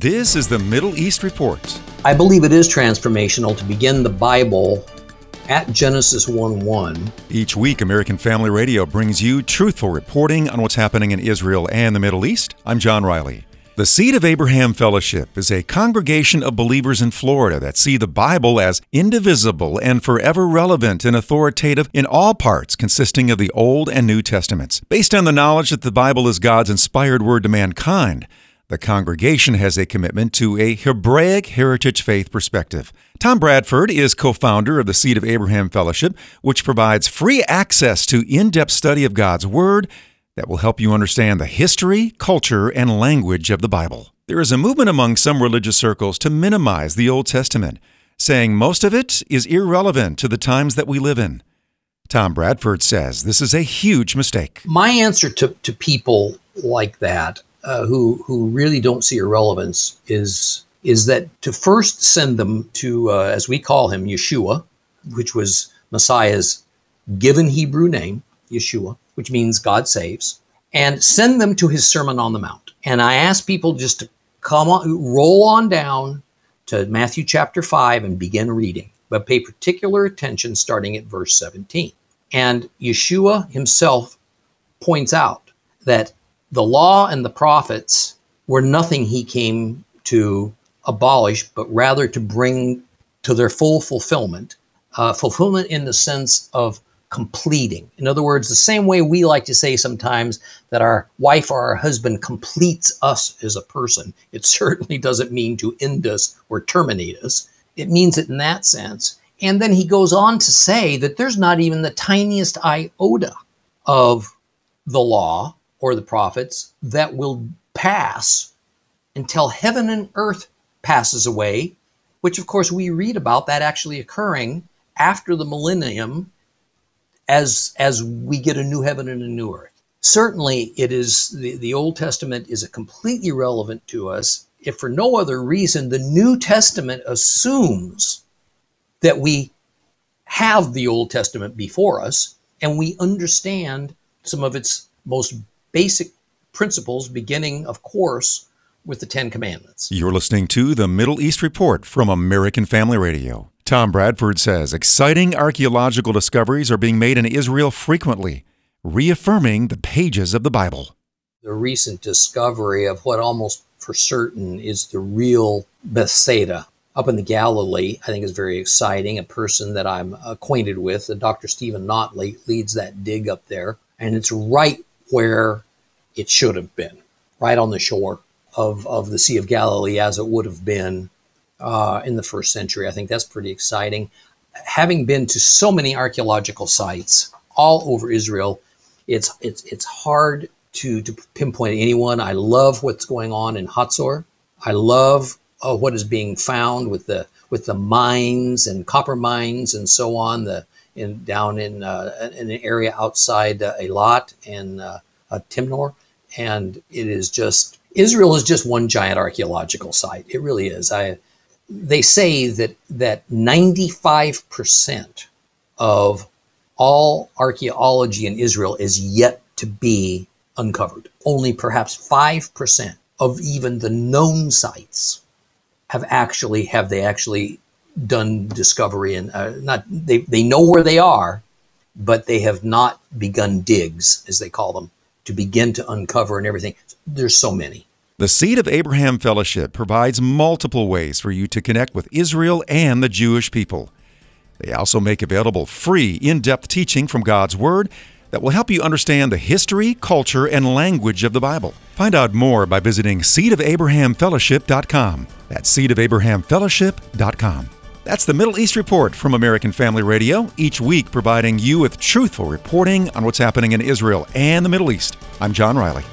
This is the Middle East Report. I believe it is transformational to begin the Bible at Genesis 1 1. Each week, American Family Radio brings you truthful reporting on what's happening in Israel and the Middle East. I'm John Riley. The Seed of Abraham Fellowship is a congregation of believers in Florida that see the Bible as indivisible and forever relevant and authoritative in all parts consisting of the Old and New Testaments. Based on the knowledge that the Bible is God's inspired word to mankind, the congregation has a commitment to a Hebraic heritage faith perspective. Tom Bradford is co founder of the Seed of Abraham Fellowship, which provides free access to in depth study of God's Word that will help you understand the history, culture, and language of the Bible. There is a movement among some religious circles to minimize the Old Testament, saying most of it is irrelevant to the times that we live in. Tom Bradford says this is a huge mistake. My answer to, to people like that uh, who, who really don't see irrelevance is, is that to first send them to, uh, as we call him, Yeshua, which was Messiah's given Hebrew name, Yeshua, which means God saves, and send them to his Sermon on the Mount. And I ask people just to come on, roll on down to Matthew chapter 5 and begin reading, but pay particular attention starting at verse 17. And Yeshua himself points out that the law and the prophets were nothing he came to abolish, but rather to bring to their full fulfillment. Uh, fulfillment in the sense of completing. In other words, the same way we like to say sometimes that our wife or our husband completes us as a person, it certainly doesn't mean to end us or terminate us. It means it in that sense. And then he goes on to say that there's not even the tiniest iota of the law or the prophets that will pass until heaven and earth passes away, which of course we read about that actually occurring after the millennium as as we get a new heaven and a new earth. Certainly, it is the, the Old Testament is completely relevant to us. If for no other reason, the New Testament assumes that we have the Old Testament before us and we understand some of its most basic principles, beginning, of course, with the Ten Commandments. You're listening to the Middle East Report from American Family Radio. Tom Bradford says exciting archaeological discoveries are being made in Israel frequently, reaffirming the pages of the Bible. The recent discovery of what almost for certain is the real Bethsaida up in the Galilee, I think is very exciting. A person that I'm acquainted with, Dr. Steven Notley, leads that dig up there, and it's right where it should have been, right on the shore of, of the Sea of Galilee as it would have been uh, in the first century. I think that's pretty exciting. Having been to so many archaeological sites all over Israel, it's it's it's hard to to pinpoint anyone. I love what's going on in Hatzor. I love uh, what is being found with the with the mines and copper mines and so on. The in down in uh, in an area outside uh, and uh, uh, Timna, and it is just Israel is just one giant archaeological site. It really is. I they say that that 95% of all archaeology in Israel is yet to be uncovered. Only perhaps 5% of even the known sites have actually have they actually done discovery and uh, not they, they know where they are but they have not begun digs as they call them to begin to uncover and everything there's so many the Seed of Abraham Fellowship provides multiple ways for you to connect with Israel and the Jewish people. They also make available free, in depth teaching from God's Word that will help you understand the history, culture, and language of the Bible. Find out more by visiting seedofabrahamfellowship.com. That's seedofabrahamfellowship.com. That's the Middle East Report from American Family Radio, each week providing you with truthful reporting on what's happening in Israel and the Middle East. I'm John Riley.